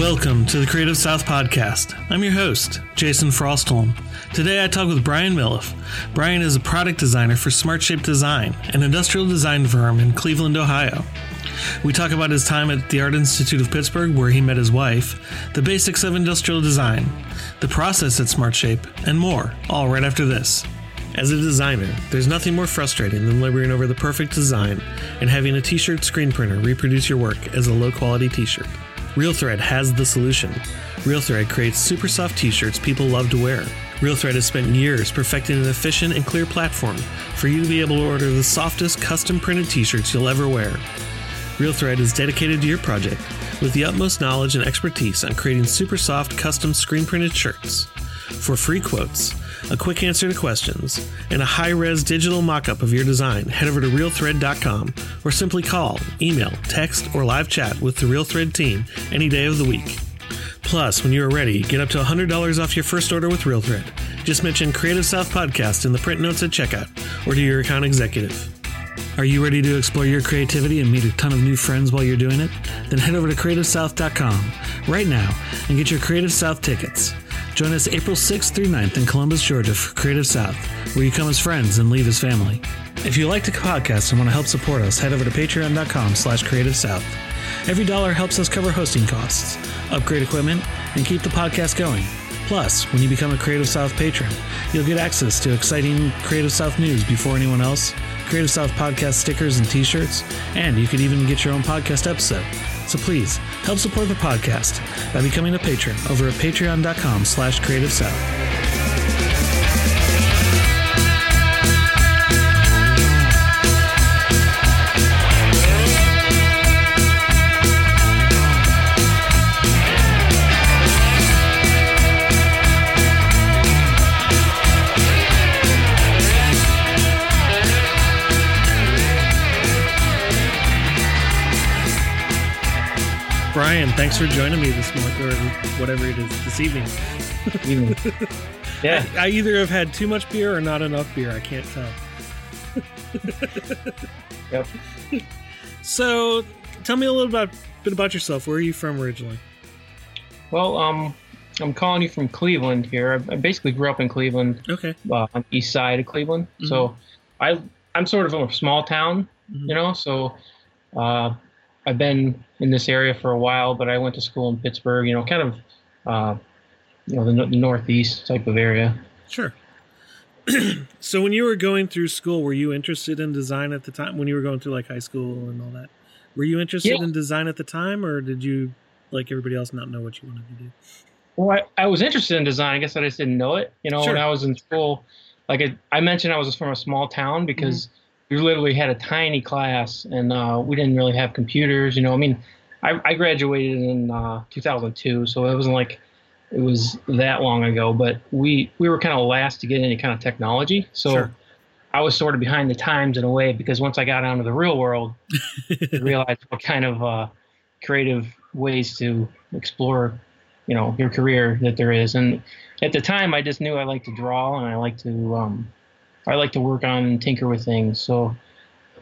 Welcome to the Creative South Podcast. I'm your host, Jason Frostholm. Today I talk with Brian Milliff. Brian is a product designer for SmartShape Design, an industrial design firm in Cleveland, Ohio. We talk about his time at the Art Institute of Pittsburgh, where he met his wife, the basics of industrial design, the process at SmartShape, and more, all right after this. As a designer, there's nothing more frustrating than laboring over the perfect design and having a t shirt screen printer reproduce your work as a low quality t shirt. RealThread has the solution. RealThread creates super soft t shirts people love to wear. RealThread has spent years perfecting an efficient and clear platform for you to be able to order the softest custom printed t shirts you'll ever wear. RealThread is dedicated to your project with the utmost knowledge and expertise on creating super soft custom screen printed shirts. For free quotes, a quick answer to questions, and a high res digital mock up of your design, head over to realthread.com or simply call, email, text, or live chat with the RealThread team any day of the week. Plus, when you are ready, get up to $100 off your first order with RealThread. Just mention Creative South Podcast in the print notes at checkout or to your account executive. Are you ready to explore your creativity and meet a ton of new friends while you're doing it? Then head over to CreativeSouth.com right now and get your Creative South tickets. Join us April 6th through 9th in Columbus, Georgia for Creative South, where you come as friends and leave as family. If you like the podcast and want to help support us, head over to patreon.com slash creative south. Every dollar helps us cover hosting costs, upgrade equipment, and keep the podcast going. Plus, when you become a Creative South patron, you'll get access to exciting Creative South news before anyone else, Creative South podcast stickers and t-shirts, and you could even get your own podcast episode. So please help support the podcast by becoming a patron over at patreon.com slash creative south. Brian, thanks for joining me this morning, or whatever it is, this evening. yeah. I, I, either have had too much beer or not enough beer. I can't tell. yep. So, tell me a little about, bit about yourself. Where are you from originally? Well, um, I'm calling you from Cleveland here. I basically grew up in Cleveland. Okay. Uh, on the east side of Cleveland. Mm-hmm. So, I I'm sort of from a small town, mm-hmm. you know. So, uh, I've been in this area for a while, but I went to school in Pittsburgh. You know, kind of, uh, you know, the, the northeast type of area. Sure. so when you were going through school, were you interested in design at the time? When you were going through like high school and all that, were you interested yeah. in design at the time, or did you, like everybody else, not know what you wanted to do? Well, I, I was interested in design. I guess I just didn't know it. You know, sure. when I was in school, like I, I mentioned, I was from a small town because. Mm-hmm we literally had a tiny class and uh, we didn't really have computers. You know, I mean, I, I graduated in uh, 2002, so it wasn't like it was that long ago. But we we were kind of last to get any kind of technology, so sure. I was sort of behind the times in a way because once I got out into the real world, I realized what kind of uh, creative ways to explore, you know, your career that there is. And at the time, I just knew I liked to draw and I liked to um, I like to work on and tinker with things. So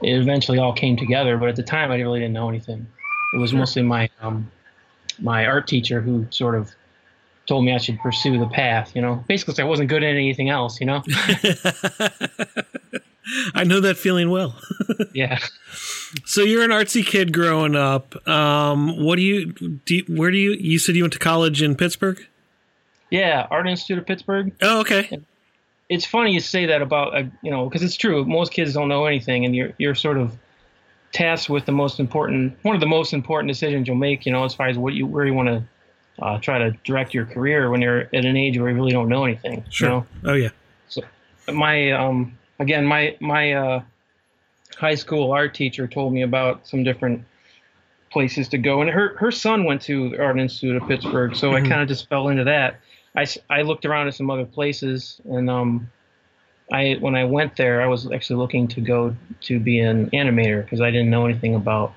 it eventually all came together. But at the time, I really didn't know anything. It was mostly my um, my art teacher who sort of told me I should pursue the path. You know, basically, I wasn't good at anything else. You know. I know that feeling well. yeah. So you're an artsy kid growing up. Um, what do you, do you, Where do you? You said you went to college in Pittsburgh. Yeah, Art Institute of Pittsburgh. Oh, okay it's funny you say that about uh, you know because it's true. Most kids don't know anything, and you're you're sort of tasked with the most important one of the most important decisions you'll make. You know, as far as what you where you want to uh, try to direct your career when you're at an age where you really don't know anything. Sure. You know? Oh yeah. So my um again my my uh, high school art teacher told me about some different places to go, and her her son went to the Art Institute of Pittsburgh, so mm-hmm. I kind of just fell into that. I, I looked around at some other places, and um, I when I went there, I was actually looking to go to be an animator because I didn't know anything about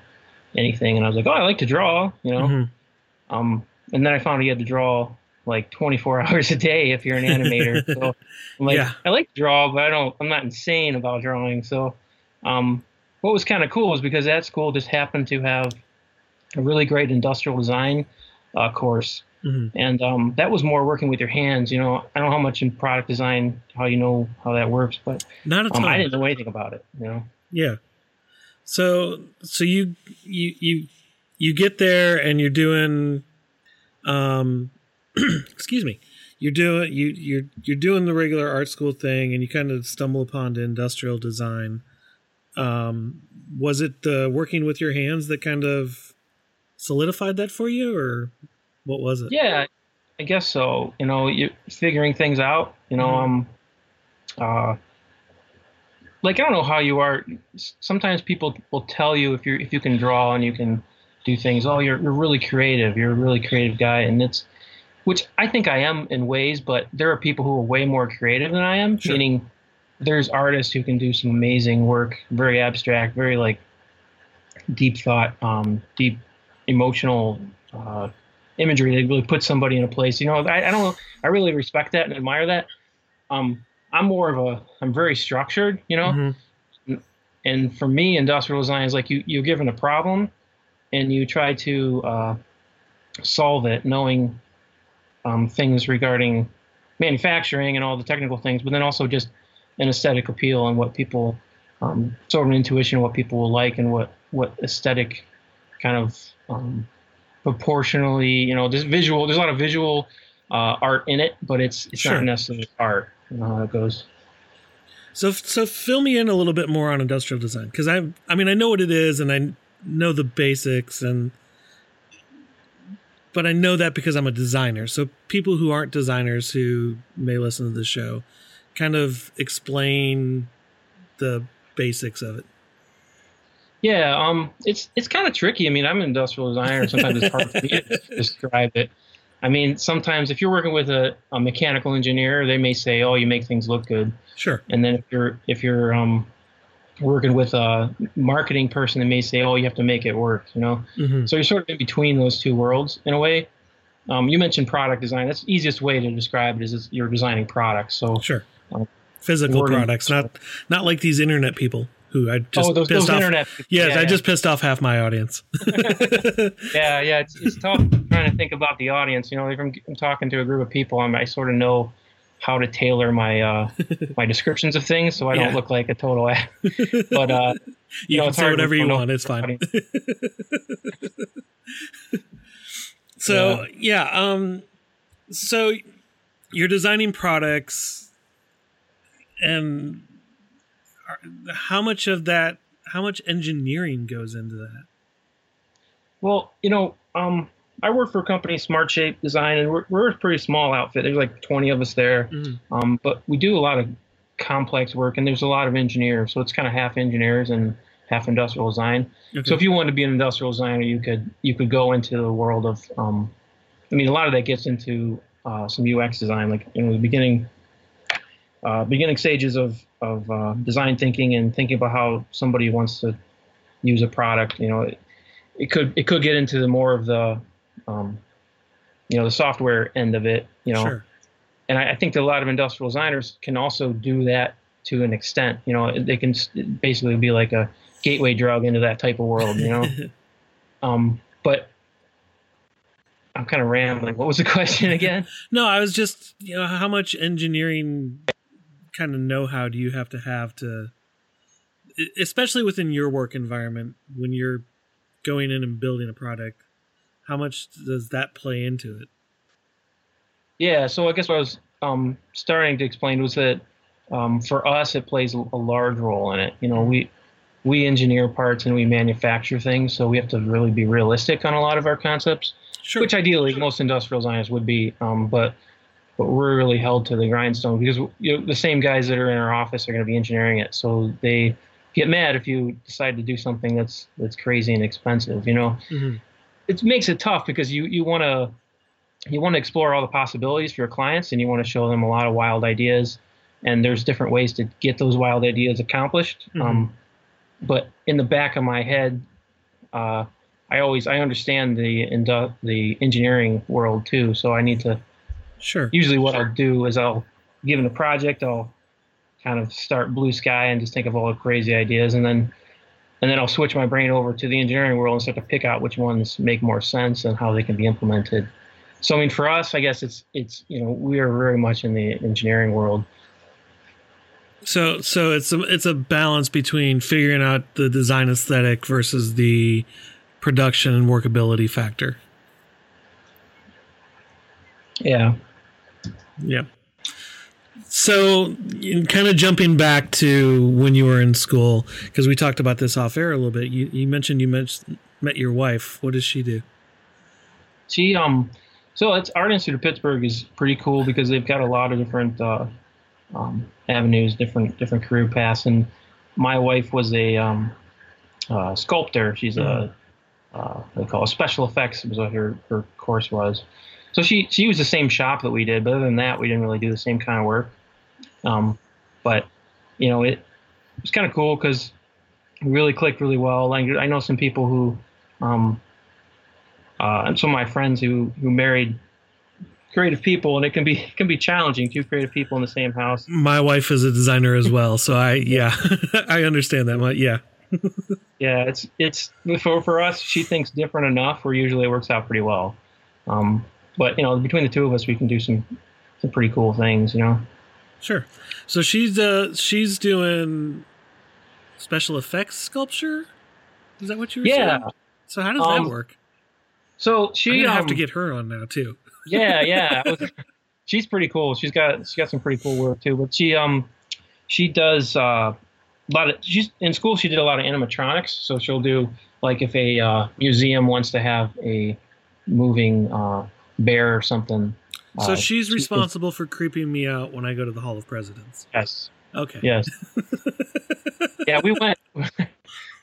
anything, and I was like, oh, I like to draw, you know. Mm-hmm. Um, and then I found you had to draw like 24 hours a day if you're an animator. so I'm like, yeah. I like to draw, but I don't. I'm not insane about drawing. So, um, what was kind of cool was because that school just happened to have a really great industrial design uh, course, mm-hmm. and um, that was more working with your hands. You know, I don't know how much in product design how you know how that works, but not a ton. Um, I didn't know anything about it. You know. Yeah. So so you you you you get there and you're doing um excuse me you're doing you you're you're doing the regular art school thing and you kind of stumble upon industrial design um was it the working with your hands that kind of solidified that for you or what was it yeah i guess so you know you figuring things out you know mm-hmm. um uh like I don't know how you are. Sometimes people will tell you if you if you can draw and you can do things. Oh, you're you're really creative. You're a really creative guy, and it's which I think I am in ways. But there are people who are way more creative than I am. Sure. Meaning, there's artists who can do some amazing work, very abstract, very like deep thought, um, deep emotional uh, imagery. They really put somebody in a place. You know, I, I don't, I really respect that and admire that. Um, I'm more of a I'm very structured, you know. Mm-hmm. And for me, industrial design is like you you're given a problem, and you try to uh, solve it, knowing um, things regarding manufacturing and all the technical things, but then also just an aesthetic appeal and what people um, sort of an intuition what people will like and what what aesthetic kind of um, proportionally, you know, there's visual. There's a lot of visual uh, art in it, but it's it's sure. not necessarily art You know how it goes. So, so fill me in a little bit more on industrial design because I, I mean, I know what it is and I know the basics and, but I know that because I'm a designer. So people who aren't designers who may listen to the show, kind of explain the basics of it. Yeah, um, it's it's kind of tricky. I mean, I'm an industrial designer. Sometimes it's hard for me to describe it. I mean, sometimes if you're working with a, a mechanical engineer, they may say, "Oh, you make things look good." Sure. And then if you're if you're um, working with a marketing person, they may say, "Oh, you have to make it work." You know. Mm-hmm. So you're sort of in between those two worlds in a way. Um, you mentioned product design. That's the easiest way to describe it is, you're designing products. So sure. Um, Physical products, not not like these internet people who I just oh, those, pissed those off. Internet, yes, yeah, I yeah. just pissed off half my audience. yeah, yeah, it's, it's tough trying to think about the audience. You know, if I'm, I'm talking to a group of people, I'm, I sort of know how to tailor my uh, my descriptions of things so I don't look like a total ass. but uh, you, you know, can say whatever you want. It's fine. so yeah. yeah, um, so you're designing products, and how much of that how much engineering goes into that well you know um, i work for a company smart shape design and we're, we're a pretty small outfit there's like 20 of us there mm. um, but we do a lot of complex work and there's a lot of engineers so it's kind of half engineers and half industrial design okay. so if you wanted to be an industrial designer you could you could go into the world of um, i mean a lot of that gets into uh, some ux design like in the beginning uh, beginning stages of of uh, design thinking and thinking about how somebody wants to use a product. You know, it, it could it could get into the more of the um, you know the software end of it. You know, sure. and I, I, think that a lot of industrial designers can also do that to an extent. You know, they can basically be like a gateway drug into that type of world. You know, um, but I'm kind of rambling. What was the question again? no, I was just, you know, how much engineering kind of know how do you have to have to especially within your work environment when you're going in and building a product how much does that play into it? Yeah so i guess what i was um, starting to explain was that um, for us it plays a large role in it. You know we we engineer parts and we manufacture things so we have to really be realistic on a lot of our concepts sure. which ideally most industrial designers would be um, but but we're really held to the grindstone because you know, the same guys that are in our office are going to be engineering it. So they get mad if you decide to do something that's that's crazy and expensive. You know, mm-hmm. it makes it tough because you you want to you want to explore all the possibilities for your clients and you want to show them a lot of wild ideas. And there's different ways to get those wild ideas accomplished. Mm-hmm. Um, but in the back of my head, uh, I always I understand the the engineering world too, so I need to Sure. Usually, what sure. I'll do is I'll, given a project, I'll kind of start blue sky and just think of all the crazy ideas, and then and then I'll switch my brain over to the engineering world and start to pick out which ones make more sense and how they can be implemented. So I mean, for us, I guess it's it's you know we are very much in the engineering world. So so it's a it's a balance between figuring out the design aesthetic versus the production and workability factor. Yeah. Yeah. So, kind of jumping back to when you were in school, because we talked about this off air a little bit. You, you mentioned you met, met your wife. What does she do? She um, so it's Art Institute of Pittsburgh is pretty cool because they've got a lot of different uh, um, avenues, different different career paths. And my wife was a um, uh, sculptor. She's a uh, they call it special effects was what her her course was. So she she used the same shop that we did, but other than that, we didn't really do the same kind of work. Um, but you know, it, it was kind of cool because we really clicked really well. Like I know some people who, um, uh, and some of my friends who who married creative people, and it can be it can be challenging. Two creative people in the same house. My wife is a designer as well, so I yeah, I understand that. Yeah. yeah, it's it's for for us. She thinks different enough where usually it works out pretty well. Um, but you know, between the two of us, we can do some some pretty cool things. You know. Sure. So she's uh she's doing special effects sculpture. Is that what you were yeah. saying? So how does um, that work? So she um, have to um, get her on now too. yeah, yeah. she's pretty cool. She's got she's got some pretty cool work too. But she um she does uh, a lot of she's in school. She did a lot of animatronics. So she'll do like if a uh, museum wants to have a moving uh, bear or something so uh, she's responsible for creeping me out when I go to the Hall of Presidents. Yes. Okay. Yes. yeah, we went.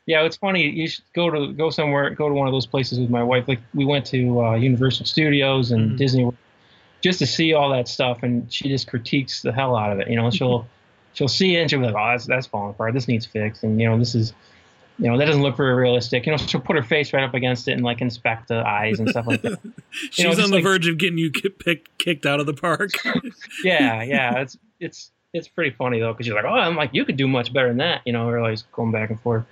yeah, it's funny. You should go to go somewhere, go to one of those places with my wife. Like we went to uh, Universal Studios and mm-hmm. Disney, just to see all that stuff, and she just critiques the hell out of it. You know, she'll she'll see it and she'll be like, "Oh, that's that's falling apart. This needs fixed," and you know, this is you know, that doesn't look very realistic. You know, she'll put her face right up against it and like inspect the eyes and stuff like that. She's know, on the like, verge of getting you picked, kicked out of the park. yeah, yeah, it's it's it's pretty funny though because you're like, oh, I'm like, you could do much better than that. You know, we're always going back and forth.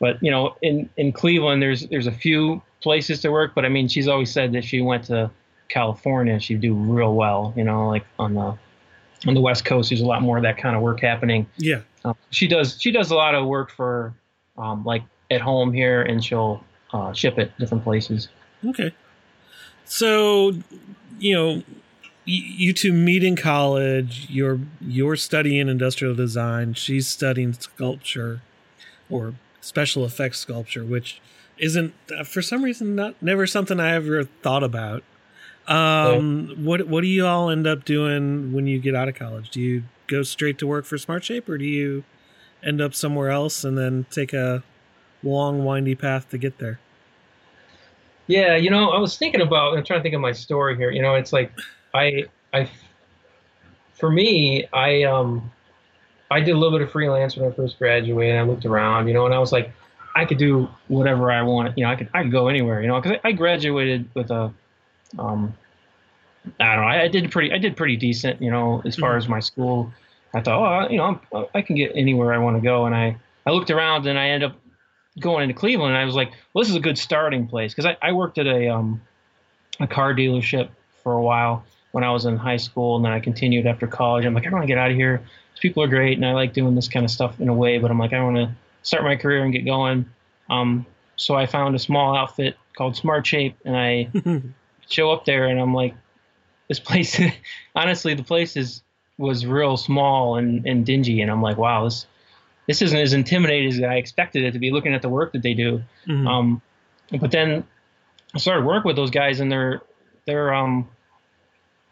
But you know, in in Cleveland, there's there's a few places to work, but I mean, she's always said that she went to California, she'd do real well. You know, like on the on the West Coast, there's a lot more of that kind of work happening. Yeah, um, she does she does a lot of work for um, like at home here, and she'll uh, ship it different places. Okay. So, you know, you two meet in college. You're you're studying industrial design. She's studying sculpture, or special effects sculpture, which isn't uh, for some reason not never something I ever thought about. Um, what what do you all end up doing when you get out of college? Do you go straight to work for SmartShape, or do you end up somewhere else and then take a long, windy path to get there. Yeah, you know, I was thinking about. I'm trying to think of my story here. You know, it's like I, I, for me, I um, I did a little bit of freelance when I first graduated. I looked around, you know, and I was like, I could do whatever I want. You know, I could I could go anywhere. You know, because I, I, graduated with a, um, I don't know. I, I, did pretty. I did pretty decent. You know, as far mm-hmm. as my school. I thought, oh, you know, I'm, I can get anywhere I want to go, and I I looked around and I ended up going into Cleveland, and I was like, well, this is a good starting place because I, I worked at a um, a car dealership for a while when I was in high school, and then I continued after college. I'm like, I want to get out of here. These people are great, and I like doing this kind of stuff in a way, but I'm like, I want to start my career and get going. Um, so I found a small outfit called SmartShape, and I show up there, and I'm like, this place. honestly, the place is was real small and, and dingy, and I'm like, wow, this this isn't as intimidating as I expected it to be looking at the work that they do. Mm-hmm. Um, but then I started working with those guys and they're, they're, um,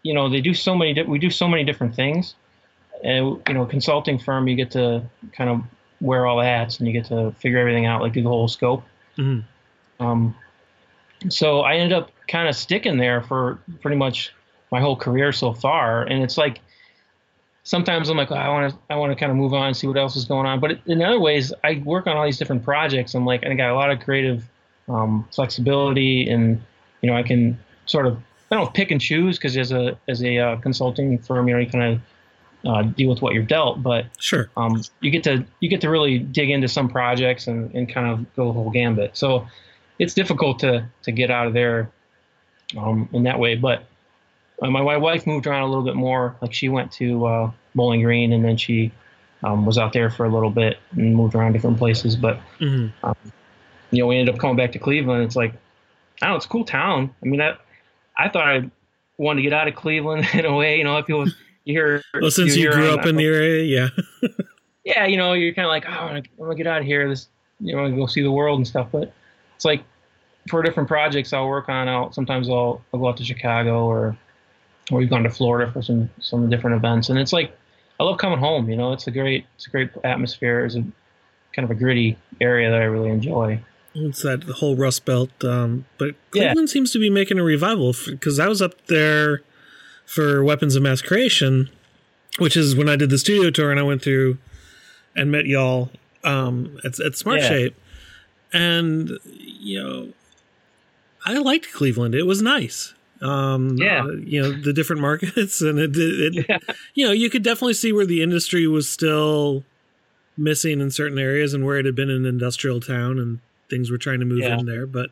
you know, they do so many, di- we do so many different things and, you know, consulting firm, you get to kind of wear all the hats and you get to figure everything out, like do the whole scope. Mm-hmm. Um, so I ended up kind of sticking there for pretty much my whole career so far. And it's like, sometimes I'm like, oh, I want to, I want to kind of move on and see what else is going on. But in other ways, I work on all these different projects. I'm like, I got a lot of creative um, flexibility, and you know, I can sort of, I don't pick and choose because as a as a uh, consulting firm, you know, you kind of uh, deal with what you're dealt. But sure, um, you get to you get to really dig into some projects and, and kind of go the whole gambit. So it's difficult to to get out of there um, in that way. But my, my wife moved around a little bit more. Like she went to uh, Bowling Green and then she um, was out there for a little bit and moved around different places. But mm-hmm. um, you know, we ended up coming back to Cleveland. It's like I don't know, it's a cool town. I mean, I I thought I wanted to get out of Cleveland in a way. You know, if people you hear. Well, since you, you grew up in the area, yeah. yeah, you know, you're kind of like, oh, I want to get out of here. This, you know, go see the world and stuff. But it's like for different projects I'll work on, I'll sometimes I'll, I'll go out to Chicago or or we've gone to Florida for some some different events, and it's like I love coming home. You know, it's a great it's a great atmosphere. It's a kind of a gritty area that I really enjoy. It's that whole Rust Belt, um, but Cleveland yeah. seems to be making a revival because I was up there for Weapons of Mass Creation, which is when I did the studio tour and I went through and met y'all um, at, at Smart yeah. Shape, and you know, I liked Cleveland. It was nice. Um, yeah, uh, you know the different markets, and it, it yeah. you know, you could definitely see where the industry was still missing in certain areas and where it had been an industrial town and things were trying to move yeah. in there. But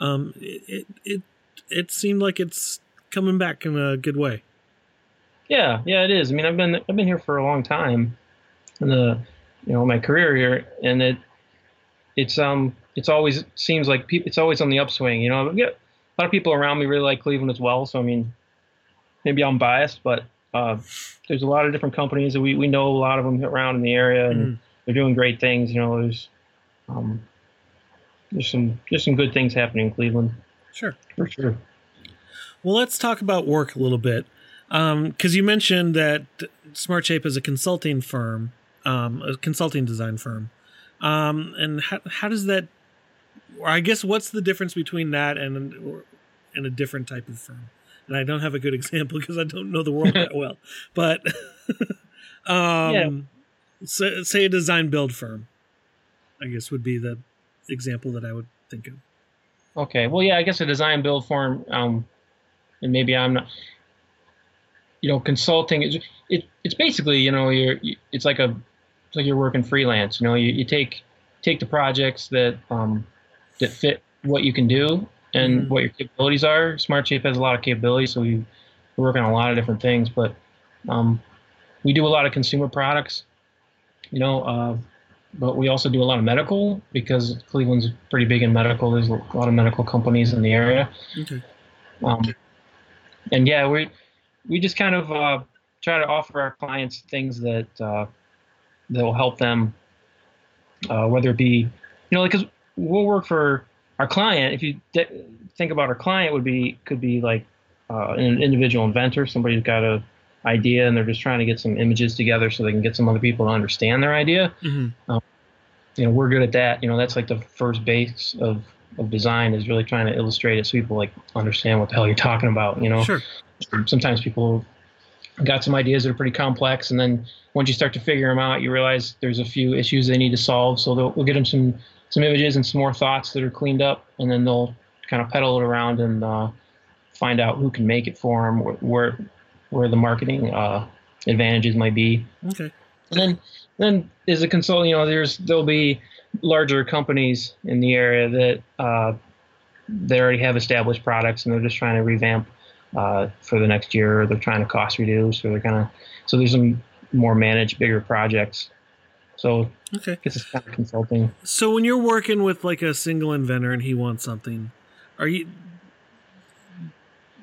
um, it, it it seemed like it's coming back in a good way. Yeah, yeah, it is. I mean, I've been I've been here for a long time, in the you know my career here, and it it's um it's always seems like people it's always on the upswing. You know, a lot of people around me really like Cleveland as well. So I mean, maybe I'm biased, but uh, there's a lot of different companies that we we know a lot of them around in the area, and mm. they're doing great things. You know, there's um there's some there's some good things happening in Cleveland. Sure, for sure. Well, let's talk about work a little bit. Because um, you mentioned that SmartShape is a consulting firm, um, a consulting design firm. Um, and how, how does that, or I guess what's the difference between that and, and a different type of firm? And I don't have a good example because I don't know the world that well. But um, yeah. so, say a design build firm, I guess would be the example that I would think of. Okay. Well, yeah, I guess a design build firm um, and maybe I'm not. You know, consulting is it, it's basically you know you're it's like a it's like you're working freelance. You know, you, you take take the projects that um, that fit what you can do and mm-hmm. what your capabilities are. SmartShape has a lot of capabilities, so we work on a lot of different things. But um, we do a lot of consumer products. You know, uh, but we also do a lot of medical because Cleveland's pretty big in medical. There's a lot of medical companies in the area. Okay. Um, and yeah, we we just kind of uh, try to offer our clients things that uh, that will help them, uh, whether it be, you know, because we'll work for our client. If you de- think about our client, would be could be like uh, an individual inventor, somebody who's got a idea and they're just trying to get some images together so they can get some other people to understand their idea. Mm-hmm. Um, you know, we're good at that. You know, that's like the first base of of design is really trying to illustrate it so people like understand what the hell you're talking about. You know, sure. Sometimes people got some ideas that are pretty complex, and then once you start to figure them out, you realize there's a few issues they need to solve. So we'll get them some some images and some more thoughts that are cleaned up, and then they'll kind of peddle it around and uh, find out who can make it for them, where where, where the marketing uh, advantages might be. Okay. And then then as a consultant, you know, there's there'll be larger companies in the area that uh, they already have established products and they're just trying to revamp uh, for the next year, or they're trying to cost reduce, or they're kind of so there's some more managed, bigger projects. So okay, it's kind of consulting. So when you're working with like a single inventor and he wants something, are you?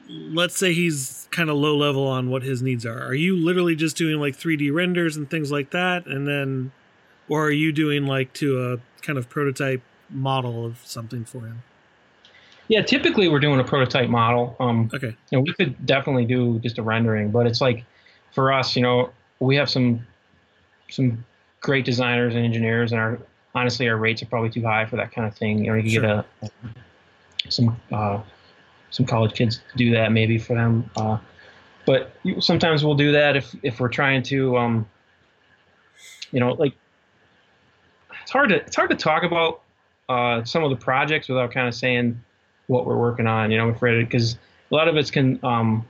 Let's say he's kind of low level on what his needs are. Are you literally just doing like 3D renders and things like that, and then or are you doing like to a kind of prototype model of something for him? Yeah, typically we're doing a prototype model. Um, okay. You know, we could definitely do just a rendering, but it's like for us, you know, we have some some great designers and engineers, and our honestly our rates are probably too high for that kind of thing. You know, you can sure. get a, a some uh, some college kids to do that maybe for them. Uh, but sometimes we'll do that if if we're trying to, um, you know, like it's hard to it's hard to talk about uh, some of the projects without kind of saying what we're working on. You know, I'm afraid because a lot of it's can um,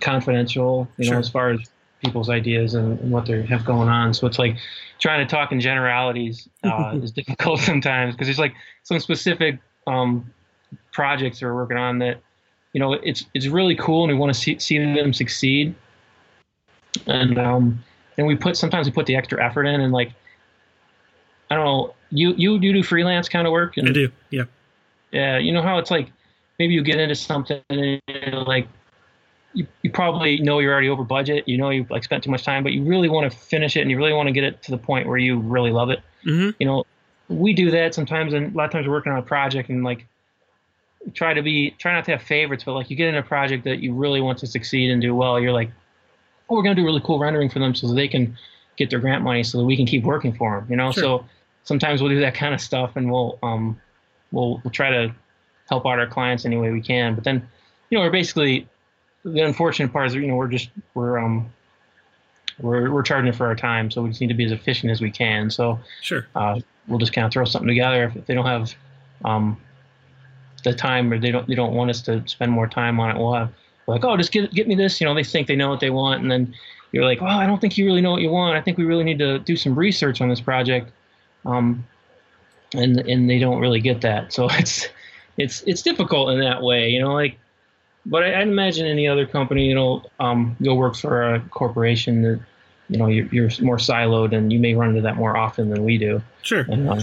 confidential. You sure. know, as far as people's ideas and, and, what they have going on. So it's like trying to talk in generalities uh, is difficult sometimes because there's like some specific um, projects we're working on that you know it's it's really cool and we want to see, see them succeed. And um, and we put sometimes we put the extra effort in and like I don't know you you you do freelance kind of work. And, I do. Yeah. Yeah. You know how it's like maybe you get into something and like you, you probably know you're already over budget. You know you like spent too much time, but you really want to finish it and you really want to get it to the point where you really love it. Mm-hmm. You know, we do that sometimes, and a lot of times we're working on a project and like try to be try not to have favorites, but like you get in a project that you really want to succeed and do well. You're like, oh, we're gonna do really cool rendering for them so they can get their grant money so that we can keep working for them. You know, sure. so sometimes we'll do that kind of stuff and we'll um we'll we'll try to help out our clients any way we can. But then, you know, we're basically the unfortunate part is you know we're just we're um we're we're charging for our time, so we just need to be as efficient as we can. So sure, uh, we'll just kind of throw something together if, if they don't have um the time or they don't they don't want us to spend more time on it. We'll have like oh just get get me this. You know they think they know what they want, and then you're like well I don't think you really know what you want. I think we really need to do some research on this project. Um, and and they don't really get that. So it's it's it's difficult in that way, you know. Like but I, would imagine any other company, you know, um, go work for a corporation that, you know, you're, you're, more siloed and you may run into that more often than we do. Sure. And, uh,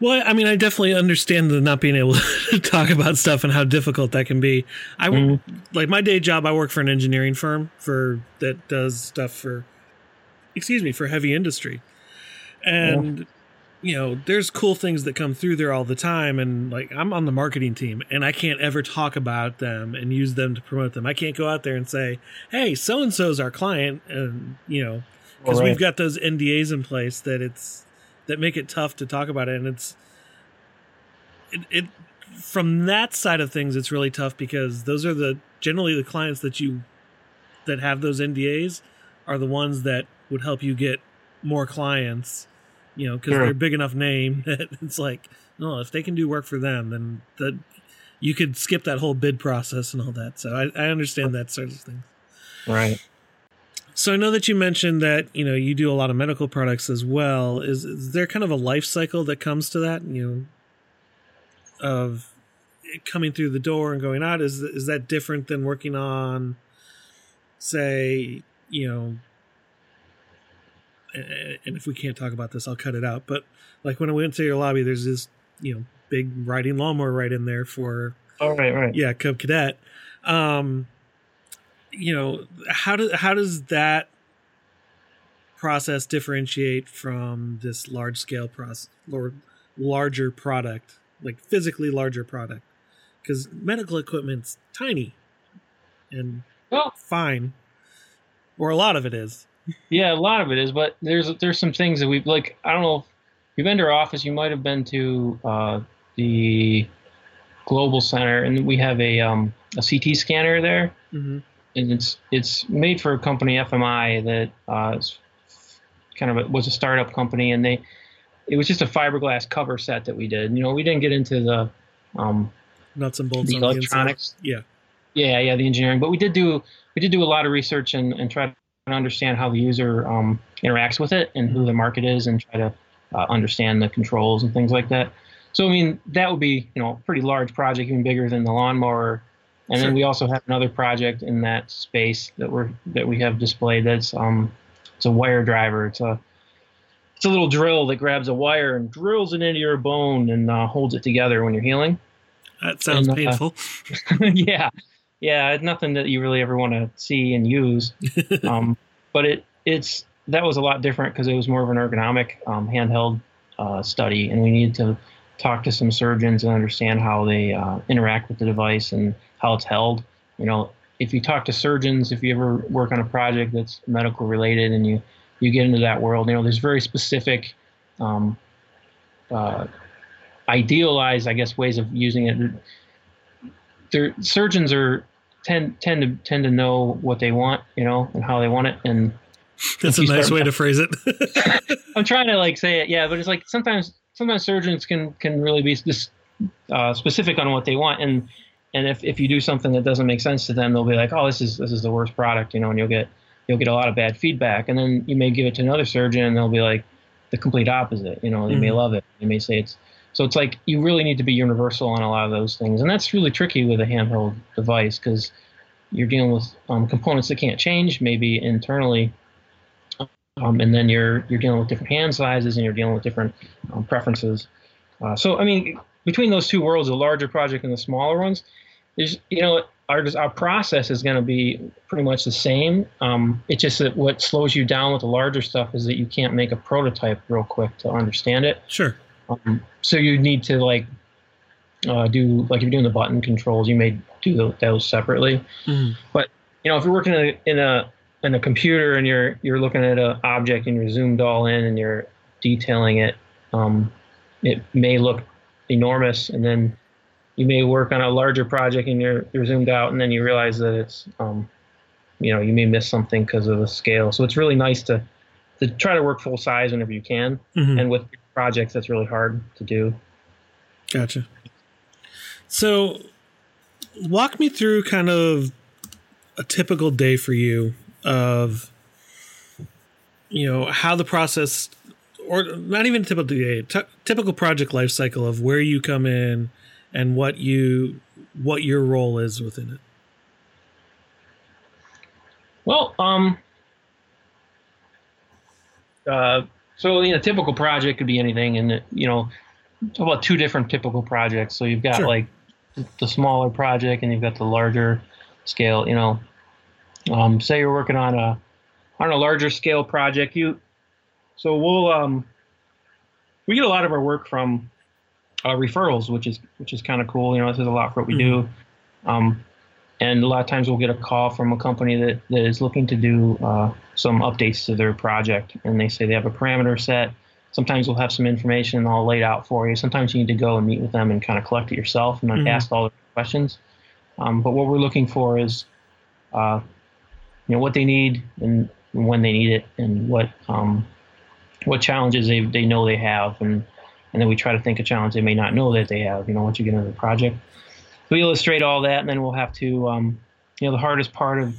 well, I mean, I definitely understand the not being able to talk about stuff and how difficult that can be. I mm-hmm. like my day job. I work for an engineering firm for that does stuff for, excuse me, for heavy industry, and yeah you know, there's cool things that come through there all the time. And like, I'm on the marketing team and I can't ever talk about them and use them to promote them. I can't go out there and say, hey, so and so's our client. And, you know, because right. we've got those NDAs in place that it's, that make it tough to talk about it. And it's, it, it from that side of things, it's really tough because those are the generally the clients that you, that have those NDAs are the ones that would help you get more clients you know, because sure. they're a big enough name that it's like, no, oh, if they can do work for them, then that you could skip that whole bid process and all that. So I, I understand that sort of thing. Right. So I know that you mentioned that you know you do a lot of medical products as well. Is, is there kind of a life cycle that comes to that? You know, of coming through the door and going out. Is is that different than working on, say, you know, and if we can't talk about this, I'll cut it out. But like when I went to your lobby, there's this you know big riding lawnmower right in there for. Oh right, right. Yeah, Cub Cadet. Um, you know how does how does that process differentiate from this large scale process or larger product, like physically larger product? Because medical equipment's tiny and well, fine, or a lot of it is yeah, a lot of it is, but there's there's some things that we've like. I don't know if you've been to our office. You might have been to uh, the Global Center, and we have a um, a CT scanner there, mm-hmm. and it's it's made for a company FMI that uh, is kind of a, was a startup company, and they it was just a fiberglass cover set that we did. You know, we didn't get into the um, nuts and bolts, the electronics. The yeah, yeah, yeah, the engineering, but we did do we did do a lot of research and, and try understand how the user um, interacts with it and who the market is and try to uh, understand the controls and things like that. So, I mean, that would be, you know, a pretty large project, even bigger than the lawnmower. And sure. then we also have another project in that space that we're that we have displayed. That's um, it's a wire driver. It's a it's a little drill that grabs a wire and drills it into your bone and uh, holds it together when you're healing. That sounds and, uh, painful. yeah, yeah, it's nothing that you really ever want to see and use. um, but it it's that was a lot different because it was more of an ergonomic um, handheld uh, study, and we needed to talk to some surgeons and understand how they uh, interact with the device and how it's held. You know, if you talk to surgeons, if you ever work on a project that's medical related, and you you get into that world, you know, there's very specific. Um, uh, idealized, I guess, ways of using it. Their surgeons are tend tend to tend to know what they want, you know, and how they want it. And that's a nice way to phrase it. I'm trying to like say it, yeah, but it's like sometimes sometimes surgeons can can really be this uh, specific on what they want, and and if, if you do something that doesn't make sense to them, they'll be like, oh, this is this is the worst product, you know, and you'll get you'll get a lot of bad feedback, and then you may give it to another surgeon, and they'll be like the complete opposite. You know, they mm-hmm. may love it, they may say it's so it's like you really need to be universal on a lot of those things, and that's really tricky with a handheld device because you're dealing with um, components that can't change, maybe internally, um, and then you're you're dealing with different hand sizes and you're dealing with different um, preferences. Uh, so I mean, between those two worlds, the larger project and the smaller ones, there's you know our our process is going to be pretty much the same. Um, it's just that what slows you down with the larger stuff is that you can't make a prototype real quick to understand it. Sure. Um, so you need to like uh, do like if you're doing the button controls, you may do those separately. Mm. But you know, if you're working in a, in a in a computer and you're you're looking at an object and you're zoomed all in and you're detailing it, um, it may look enormous, and then you may work on a larger project and you're you're zoomed out, and then you realize that it's um, you know you may miss something because of the scale. So it's really nice to to try to work full size whenever you can, mm-hmm. and with projects that's really hard to do. Gotcha. So, walk me through kind of a typical day for you of you know how the process or not even typical day t- typical project life cycle of where you come in and what you what your role is within it well um uh so in a typical project could be anything and you know talk about two different typical projects so you've got sure. like the smaller project and you've got the larger scale you know um, say you're working on a on a larger scale project, you so we'll um, we get a lot of our work from uh, referrals, which is which is kind of cool. You know, this is a lot for what we mm-hmm. do. Um, and a lot of times we'll get a call from a company that, that is looking to do uh, some updates to their project, and they say they have a parameter set. Sometimes we'll have some information all laid out for you. Sometimes you need to go and meet with them and kind of collect it yourself and mm-hmm. ask all the questions. Um, but what we're looking for is uh, you know what they need and when they need it and what um, what challenges they, they know they have and and then we try to think of challenges they may not know that they have you know once you get into the project we illustrate all that and then we'll have to um, you know the hardest part of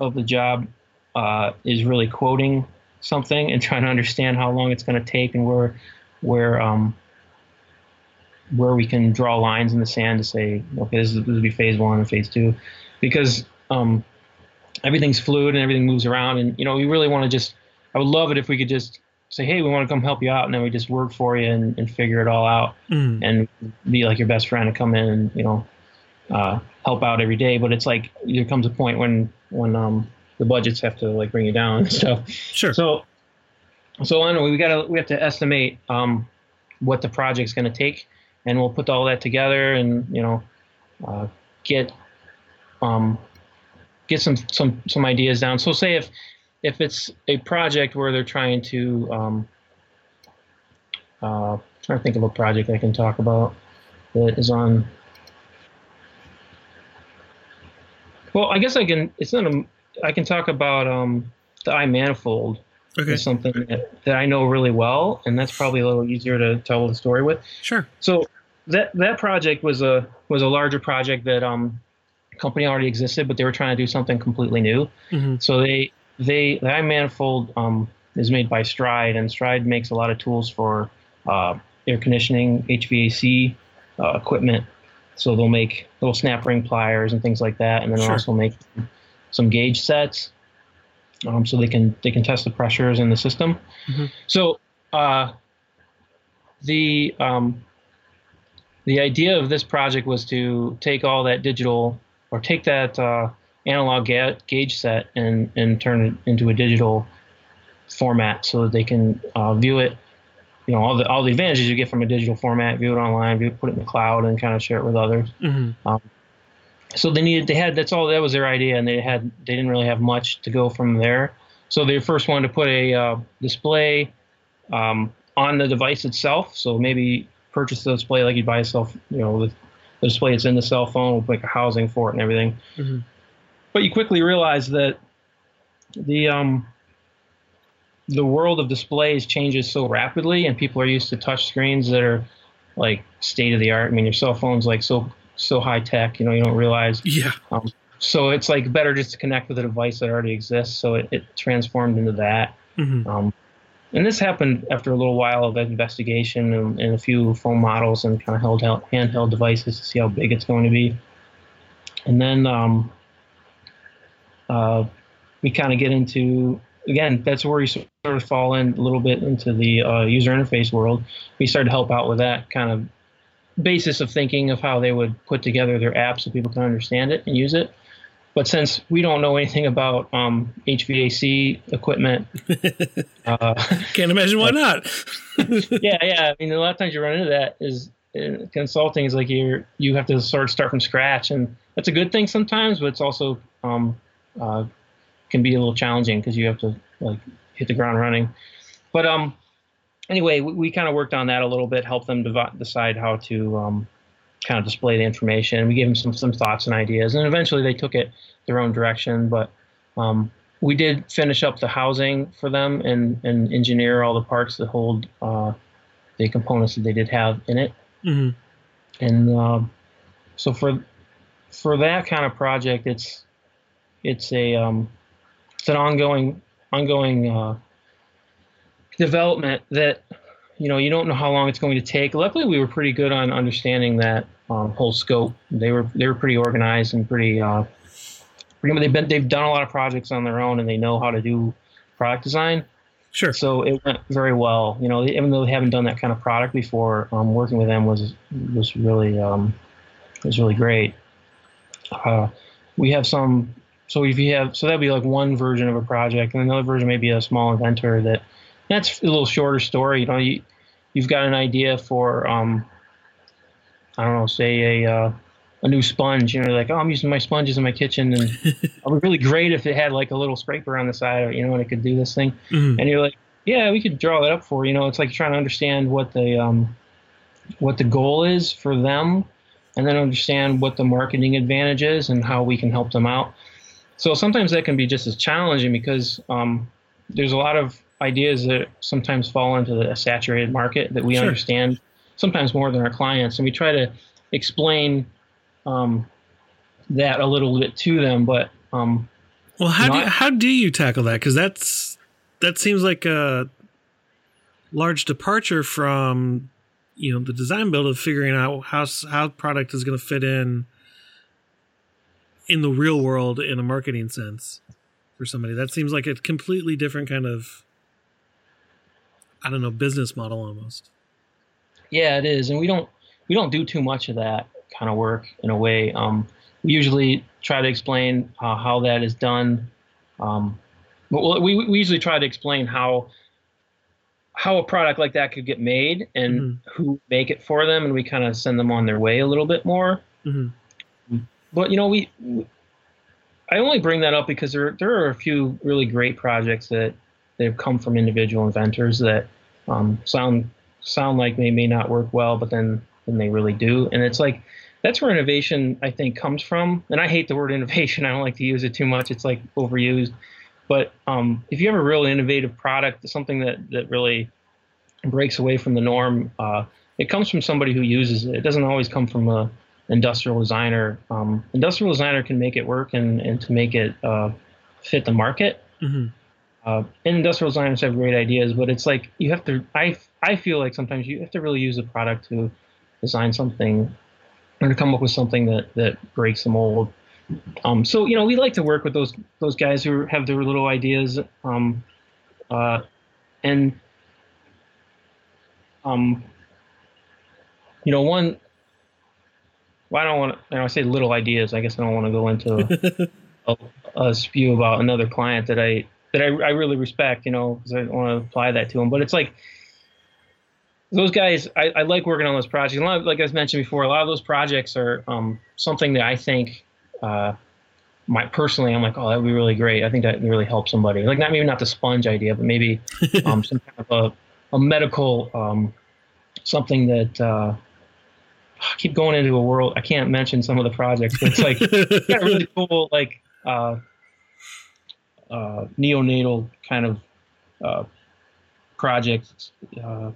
of the job uh, is really quoting something and trying to understand how long it's going to take and where where um, where we can draw lines in the sand to say okay this, is, this will be phase one and phase two because um, everything's fluid and everything moves around. And you know, we really want to just. I would love it if we could just say, hey, we want to come help you out, and then we just work for you and, and figure it all out, mm. and be like your best friend and come in and you know uh, help out every day. But it's like there comes a point when when um, the budgets have to like bring you down and stuff. Sure. So so anyway, we gotta we have to estimate um, what the project's going to take, and we'll put all that together and you know uh, get um, get some some some ideas down. So say if if it's a project where they're trying to um, uh, trying to think of a project I can talk about that is on. Well, I guess I can. It's not a. I can talk about um, the iManifold. Okay. Is something that, that I know really well, and that's probably a little easier to tell the story with. Sure. So that that project was a was a larger project that um company already existed, but they were trying to do something completely new. Mm-hmm. So they they the iManifold um, is made by Stride, and Stride makes a lot of tools for uh, air conditioning, HVAC uh, equipment. So they'll make little snap ring pliers and things like that, and then sure. also make some gauge sets, um, so they can they can test the pressures in the system. Mm-hmm. So uh, the um, the idea of this project was to take all that digital or take that uh, analog ga- gauge set and, and turn it into a digital format so that they can uh, view it. You know, all the all the advantages you get from a digital format, view it online, view it, put it in the cloud, and kind of share it with others. Mm-hmm. Um, so they needed, they had, that's all, that was their idea, and they had, they didn't really have much to go from there. So they first wanted to put a uh, display um, on the device itself. So maybe purchase the display like you'd buy yourself, you know, with the display that's in the cell phone with like a housing for it and everything. Mm-hmm. But you quickly realize that the um, the world of displays changes so rapidly, and people are used to touch screens that are like state of the art. I mean, your cell phone's like so so high tech. You know, you don't realize. Yeah. Um, so it's like better just to connect with a device that already exists. So it, it transformed into that. Mm-hmm. Um, and this happened after a little while of investigation and, and a few phone models and kind of held out handheld devices to see how big it's going to be. And then um, uh, we kind of get into again that's where we sort of fall in a little bit into the uh, user interface world. We started to help out with that kind of basis of thinking of how they would put together their app so people can understand it and use it. But since we don't know anything about um, HVAC equipment, uh, can't imagine why not. yeah, yeah. I mean, a lot of times you run into that is uh, consulting is like you you have to sort of start from scratch, and that's a good thing sometimes, but it's also um, uh, can be a little challenging because you have to like hit the ground running. But um, anyway, we, we kind of worked on that a little bit, helped them dev- decide how to um, kind of display the information. We gave them some some thoughts and ideas, and eventually they took it their own direction. But um, we did finish up the housing for them and and engineer all the parts that hold uh, the components that they did have in it. Mm-hmm. And uh, so for for that kind of project, it's it's a um, it's an ongoing ongoing uh, development that you know you don't know how long it's going to take. Luckily, we were pretty good on understanding that um, whole scope. They were they were pretty organized and pretty. Uh, pretty they've been they've done a lot of projects on their own and they know how to do product design. Sure. So it went very well. You know, even though they haven't done that kind of product before, um, working with them was was really um, was really great. Uh, we have some. So if you have, so that'd be like one version of a project, and another version may be a small inventor that. That's a little shorter story. You know, you you've got an idea for um, I don't know, say a uh, a new sponge. You know, like oh, I'm using my sponges in my kitchen, and it would be really great if it had like a little scraper on the side, you know, and it could do this thing. Mm-hmm. And you're like, yeah, we could draw that up for you. know, it's like trying to understand what the um, what the goal is for them, and then understand what the marketing advantage is and how we can help them out. So sometimes that can be just as challenging because um, there's a lot of ideas that sometimes fall into the saturated market that we sure. understand sometimes more than our clients, and we try to explain um, that a little bit to them. But um, well, how do you, how do you tackle that? Because that's that seems like a large departure from you know the design build of figuring out how how product is going to fit in in the real world in a marketing sense for somebody. That seems like a completely different kind of I don't know business model almost. Yeah, it is, and we don't we don't do too much of that kind of work in a way. Um, we usually try to explain uh, how that is done. Um, well, we we usually try to explain how how a product like that could get made and mm-hmm. who make it for them, and we kind of send them on their way a little bit more. Mm-hmm. But you know, we, we I only bring that up because there there are a few really great projects that that have come from individual inventors that um, sound sound like they may not work well, but then then they really do. And it's like that's where innovation I think comes from. And I hate the word innovation. I don't like to use it too much. It's like overused. But um, if you have a real innovative product, something that that really breaks away from the norm, uh, it comes from somebody who uses it. It doesn't always come from a industrial designer. Um, industrial designer can make it work and, and to make it uh, fit the market. Mm-hmm. Uh, industrial designers have great ideas, but it's like you have to. I I feel like sometimes you have to really use the product to design something or to come up with something that that breaks the mold. Um, so you know, we like to work with those those guys who have their little ideas, um, uh, and um, you know, one. Well, I don't want to. You know, I say little ideas. I guess I don't want to go into a, a spew about another client that I that I, I really respect, you know, because I want to apply that to them. But it's like those guys, I, I like working on those projects. A lot of, like I mentioned before, a lot of those projects are um, something that I think, uh, my personally, I'm like, oh, that would be really great. I think that would really help somebody. Like not maybe not the sponge idea, but maybe um, some kind of a, a medical um, something that. Uh, I keep going into a world. I can't mention some of the projects, but it's like really cool, like uh, uh, neonatal kind of uh, projects, uh,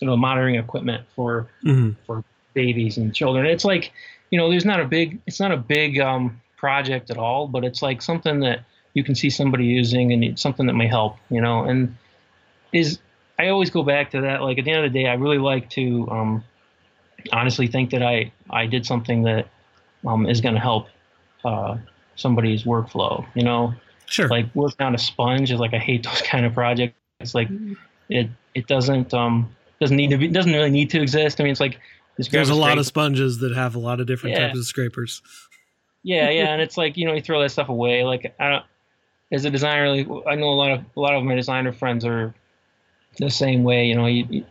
you know, monitoring equipment for mm-hmm. for babies and children. It's like, you know, there's not a big, it's not a big um, project at all, but it's like something that you can see somebody using and it's something that may help, you know. And is I always go back to that. Like at the end of the day, I really like to um, honestly think that I I did something that um, is going to help uh, somebody's workflow. You know, sure. Like working on a sponge is like I hate those kind of projects. It's like it it doesn't um doesn't need to be doesn't really need to exist. I mean, it's like there's a, a lot of sponges that have a lot of different yeah. types of scrapers. Yeah, yeah, and it's like you know you throw that stuff away. Like I don't, as a designer, like, I know a lot of a lot of my designer friends are the same way. You know, you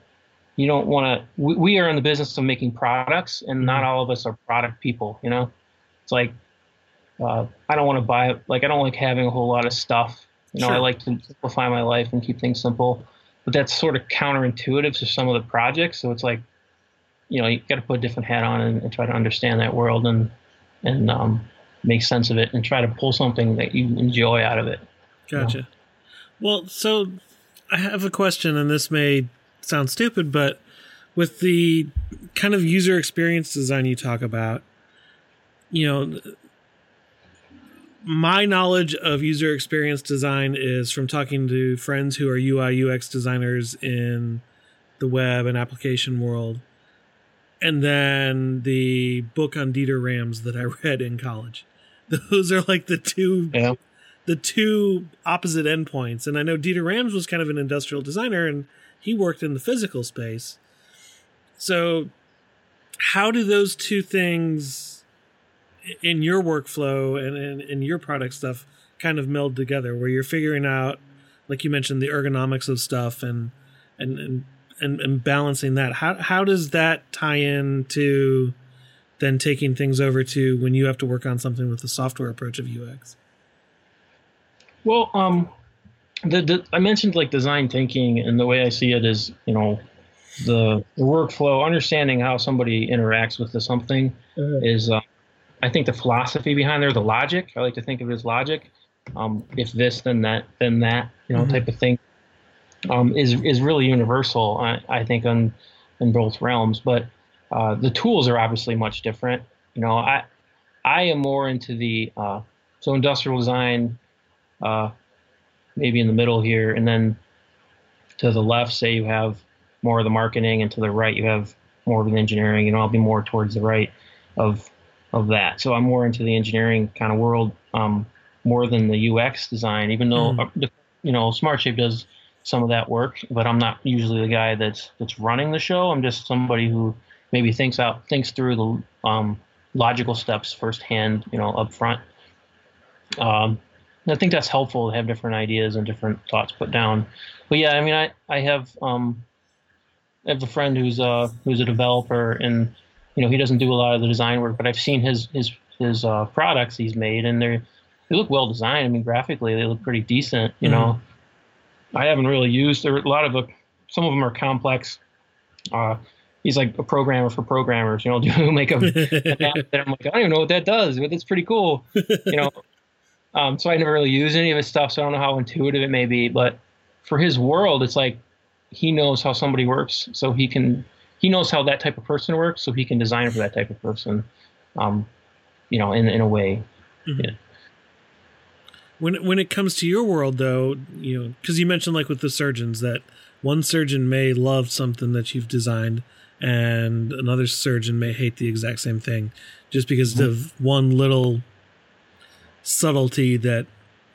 you don't want to. We, we, are in the business of making products, and not mm-hmm. all of us are product people. You know, it's like uh, I don't want to buy. Like I don't like having a whole lot of stuff. You know, sure. I like to simplify my life and keep things simple. But that's sort of counterintuitive to some of the projects. So it's like, you know, you got to put a different hat on and, and try to understand that world and and um, make sense of it and try to pull something that you enjoy out of it. Gotcha. You know? Well, so I have a question, and this may sound stupid, but with the kind of user experience design you talk about, you know, my knowledge of user experience design is from talking to friends who are UI UX designers in the web and application world and then the book on Dieter Rams that I read in college. Those are like the two yeah. the two opposite endpoints. And I know Dieter Rams was kind of an industrial designer and he worked in the physical space. So how do those two things in your workflow and in, in your product stuff kind of meld together where you're figuring out like you mentioned the ergonomics of stuff and and, and and, and balancing that how how does that tie in to then taking things over to when you have to work on something with the software approach of UX? Well, um, the, the, I mentioned like design thinking, and the way I see it is, you know, the, the workflow, understanding how somebody interacts with the something uh-huh. is, uh, I think the philosophy behind there, the logic. I like to think of it as logic. Um, if this, then that, then that, you know, mm-hmm. type of thing um, is is really universal. I, I think on in both realms, but uh, the tools are obviously much different. You know, I I am more into the uh, so industrial design, uh, maybe in the middle here, and then to the left, say you have more of the marketing, and to the right you have more of the engineering. You know, I'll be more towards the right of of that. So I'm more into the engineering kind of world um, more than the UX design, even though mm. you know SmartShape does some of that work, but I'm not usually the guy that's that's running the show. I'm just somebody who maybe thinks out thinks through the um, logical steps firsthand, you know, up front. Um, I think that's helpful to have different ideas and different thoughts put down. But yeah, I mean, I I have um, I have a friend who's a who's a developer, and you know, he doesn't do a lot of the design work, but I've seen his his his uh, products he's made, and they they look well designed. I mean, graphically, they look pretty decent. You mm-hmm. know, I haven't really used. There a lot of the, some of them are complex. Uh, he's like a programmer for programmers, you know, do make a, that I'm like, I don't even know what that does, but it's pretty cool, you know. Um, so I never really use any of his stuff, so I don't know how intuitive it may be. But for his world, it's like he knows how somebody works, so he can he knows how that type of person works, so he can design for that type of person. Um, you know, in in a way. Mm-hmm. Yeah. When when it comes to your world, though, you know, because you mentioned like with the surgeons that one surgeon may love something that you've designed, and another surgeon may hate the exact same thing, just because mm-hmm. of one little subtlety that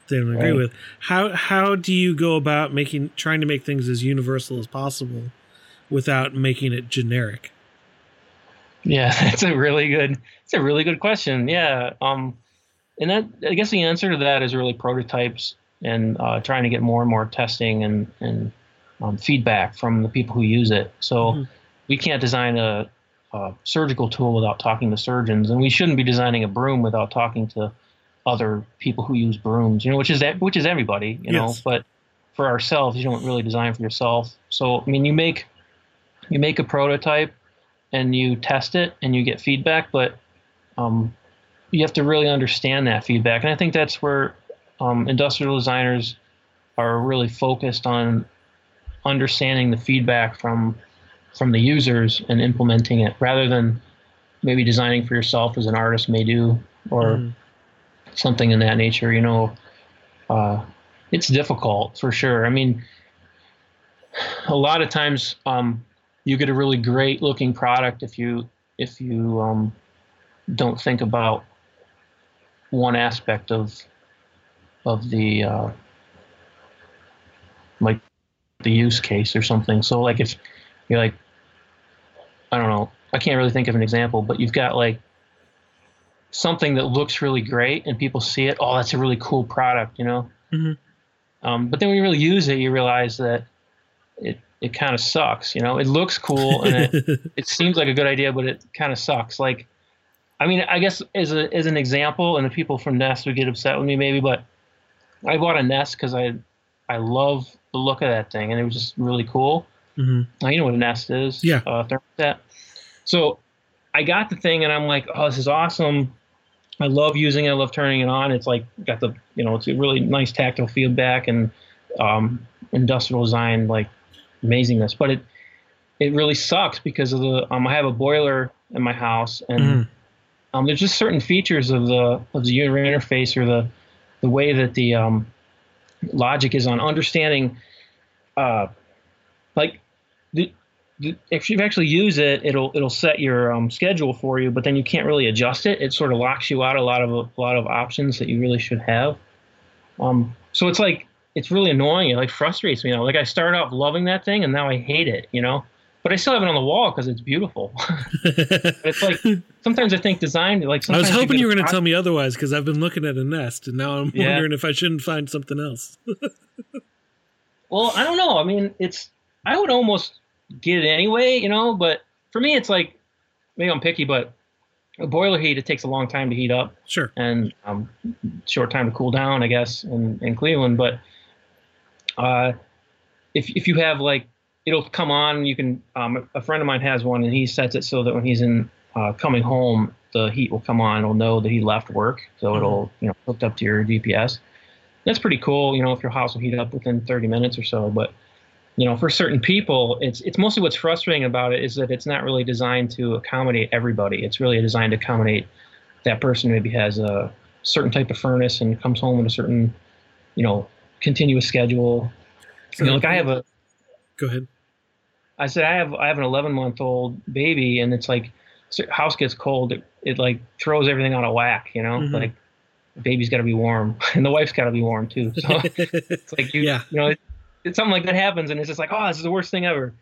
they don't agree right. with. How how do you go about making trying to make things as universal as possible without making it generic? Yeah, that's a really good. It's a really good question. Yeah. Um and that I guess the answer to that is really prototypes and uh, trying to get more and more testing and and um, feedback from the people who use it. So mm-hmm. we can't design a, a, surgical tool without talking to surgeons, and we shouldn't be designing a broom without talking to other people who use brooms. You know, which is that which is everybody. You yes. know, but for ourselves, you don't really design for yourself. So I mean, you make you make a prototype and you test it and you get feedback, but um, you have to really understand that feedback. And I think that's where um, industrial designers are really focused on understanding the feedback from from the users and implementing it rather than maybe designing for yourself as an artist may do or mm. something in that nature. You know, uh, it's difficult for sure. I mean, a lot of times um, you get a really great looking product if you if you um, don't think about one aspect of of the uh, like the use case or something. So like if you're like I don't know, I can't really think of an example, but you've got like something that looks really great and people see it. Oh, that's a really cool product, you know. Mm-hmm. Um, but then when you really use it, you realize that it it kind of sucks. You know, it looks cool and it, it seems like a good idea, but it kind of sucks. Like, I mean, I guess as a as an example, and the people from Nest would get upset with me maybe, but I bought a Nest because I I love the look of that thing, and it was just really cool. Mm-hmm. Now, you know what a Nest is? Yeah. Uh, thermostat. So I got the thing, and I'm like, oh, this is awesome. I love using it. I love turning it on. It's like got the you know it's a really nice tactile feedback and um, industrial design like amazingness. But it it really sucks because of the um, I have a boiler in my house and mm. um, there's just certain features of the of the user interface or the the way that the um, logic is on understanding uh, like the, the, if you actually use it, it'll it'll set your um, schedule for you, but then you can't really adjust it. It sort of locks you out a lot of a lot of options that you really should have. Um, so it's like it's really annoying. It like frustrates me. You know, like I started off loving that thing, and now I hate it. You know, but I still have it on the wall because it's beautiful. it's like sometimes I think design like. I was hoping you, you were going to tell me otherwise because I've been looking at a nest, and now I'm yeah. wondering if I shouldn't find something else. well, I don't know. I mean, it's I would almost get it anyway, you know. But for me, it's like maybe I'm picky, but a boiler heat it takes a long time to heat up. Sure. And um, short time to cool down, I guess, in, in Cleveland. But uh, if if you have like it'll come on, you can. Um, a friend of mine has one, and he sets it so that when he's in uh, coming home, the heat will come on. It'll know that he left work, so mm-hmm. it'll you know hooked up to your GPS. That's pretty cool, you know, if your house will heat up within 30 minutes or so. But you know, for certain people, it's it's mostly what's frustrating about it is that it's not really designed to accommodate everybody. It's really designed to accommodate that person maybe has a certain type of furnace and comes home with a certain, you know, continuous schedule. You know, like I have a. Go ahead. I said I have I have an 11 month old baby, and it's like house gets cold, it, it like throws everything out of whack. You know, mm-hmm. like the baby's got to be warm, and the wife's got to be warm too. So it's like you, yeah. you know, it, it's something like that happens, and it's just like, oh, this is the worst thing ever.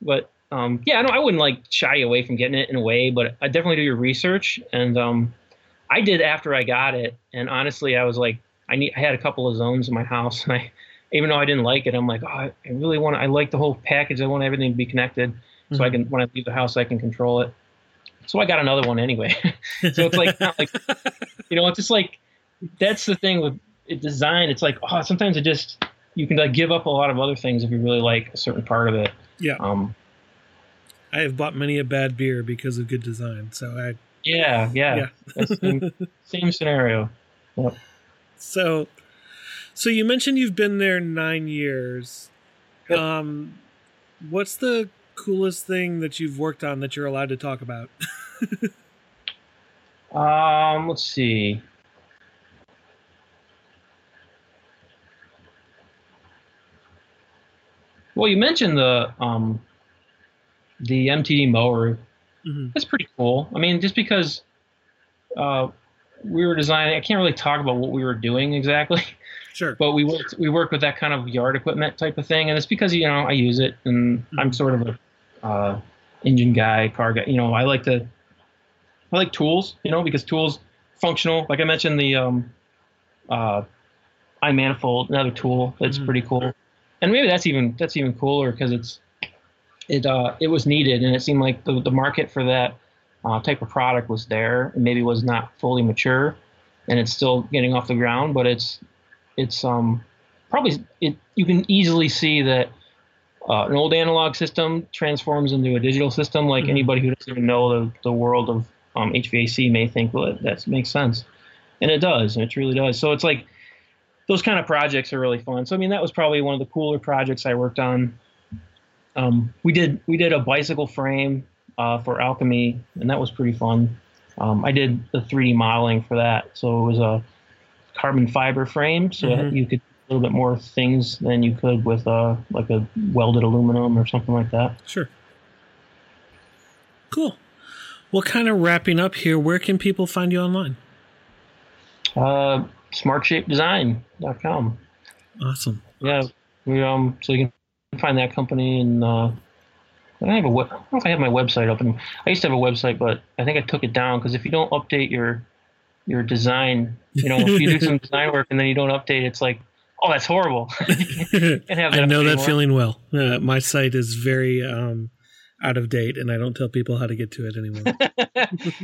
But um, yeah, I, know I wouldn't like shy away from getting it in a way, but I definitely do your research. And um, I did after I got it, and honestly, I was like, I need, I had a couple of zones in my house, and I, even though I didn't like it, I'm like, oh, I really want, I like the whole package. I want everything to be connected, mm-hmm. so I mm-hmm. can, when I leave the house, I can control it. So I got another one anyway. so it's like, like, you know, it's just like that's the thing with design. It's like, oh, sometimes it just you can like give up a lot of other things if you really like a certain part of it. Yeah. Um, I have bought many a bad beer because of good design. So I. Yeah, yeah. yeah. same, same, scenario. Yep. So, so you mentioned you've been there nine years. Yep. Um, what's the coolest thing that you've worked on that you're allowed to talk about? um, let's see. Well, you mentioned the um, the MTD mower. Mm-hmm. That's pretty cool. I mean, just because uh, we were designing, I can't really talk about what we were doing exactly. Sure. But we worked we work with that kind of yard equipment type of thing, and it's because you know I use it, and mm-hmm. I'm sort of a uh, engine guy, car guy. You know, I like to I like tools. You know, because tools functional. Like I mentioned, the um, uh, iManifold, another tool that's mm-hmm. pretty cool and maybe that's even that's even cooler because it's it uh, it was needed and it seemed like the, the market for that uh, type of product was there and maybe was not fully mature and it's still getting off the ground but it's it's um probably it you can easily see that uh, an old analog system transforms into a digital system like mm-hmm. anybody who doesn't even know the, the world of um, HVAC may think well that makes sense and it does and it truly does so it's like those kind of projects are really fun. So I mean, that was probably one of the cooler projects I worked on. Um, we did we did a bicycle frame uh, for Alchemy, and that was pretty fun. Um, I did the 3D modeling for that, so it was a carbon fiber frame, so mm-hmm. you could do a little bit more things than you could with uh, like a welded aluminum or something like that. Sure. Cool. Well, kind of wrapping up here, where can people find you online? Uh, smartshapedesign.com. Awesome. Yeah. We, um, so you can find that company and, uh, I have a I don't know if I have my website open. I used to have a website, but I think I took it down because if you don't update your your design, you know, if you do some design work and then you don't update, it's like, oh, that's horrible. I know that feeling well. Uh, my site is very um, out of date, and I don't tell people how to get to it anymore.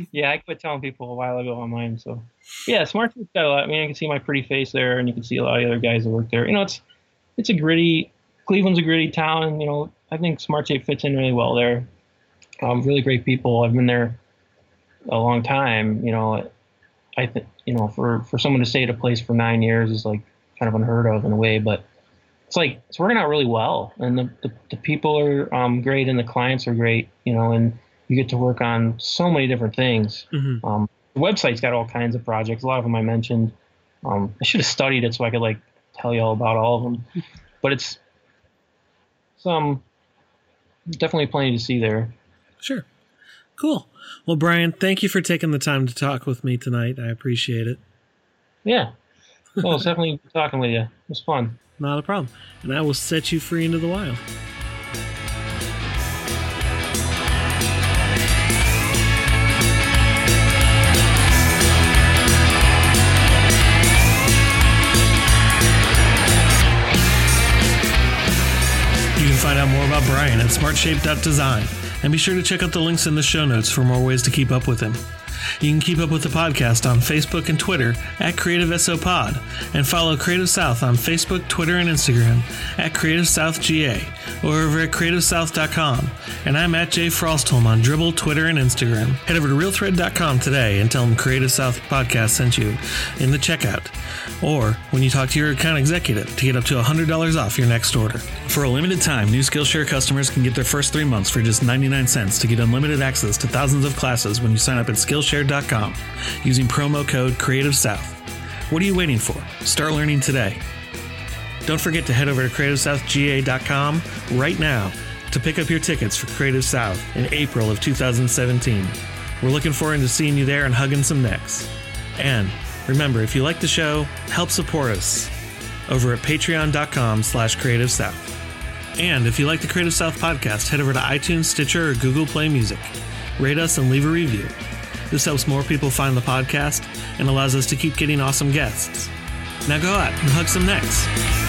yeah, I quit telling people a while ago online. So, yeah, Smart got a lot. I mean, I can see my pretty face there, and you can see a lot of the other guys that work there. You know, it's it's a gritty. Cleveland's a gritty town, and you know, I think Smart SmartShape fits in really well there. Um, really great people. I've been there a long time. You know, I think you know for for someone to stay at a place for nine years is like kind of unheard of in a way, but it's like it's working out really well, and the the, the people are um, great, and the clients are great. You know, and you get to work on so many different things. Mm-hmm. Um, the website's got all kinds of projects. A lot of them I mentioned. Um, I should have studied it so I could like tell you all about all of them, but it's some definitely plenty to see there. Sure. Cool. Well, Brian, thank you for taking the time to talk with me tonight. I appreciate it. Yeah. Well, it's definitely talking with you. It was fun. Not a problem. And I will set you free into the wild. Find out more about Brian at smartshape.design and be sure to check out the links in the show notes for more ways to keep up with him. You can keep up with the podcast on Facebook and Twitter at Creative SO Pod, and follow Creative South on Facebook, Twitter, and Instagram at Creative South GA or over at CreativeSouth.com. And I'm at Jay Frostholm on Dribbble, Twitter, and Instagram. Head over to RealThread.com today and tell them Creative South Podcast sent you in the checkout or when you talk to your account executive to get up to $100 off your next order. For a limited time, new Skillshare customers can get their first three months for just 99 cents to get unlimited access to thousands of classes when you sign up at Skillshare.com using promo code Creative South. What are you waiting for? Start learning today. Don't forget to head over to CreativeSouthGA.com right now to pick up your tickets for Creative South in April of 2017. We're looking forward to seeing you there and hugging some necks. And Remember, if you like the show, help support us over at patreon.com slash creative south. And if you like the Creative South podcast, head over to iTunes, Stitcher, or Google Play Music. Rate us and leave a review. This helps more people find the podcast and allows us to keep getting awesome guests. Now go out and hug some necks.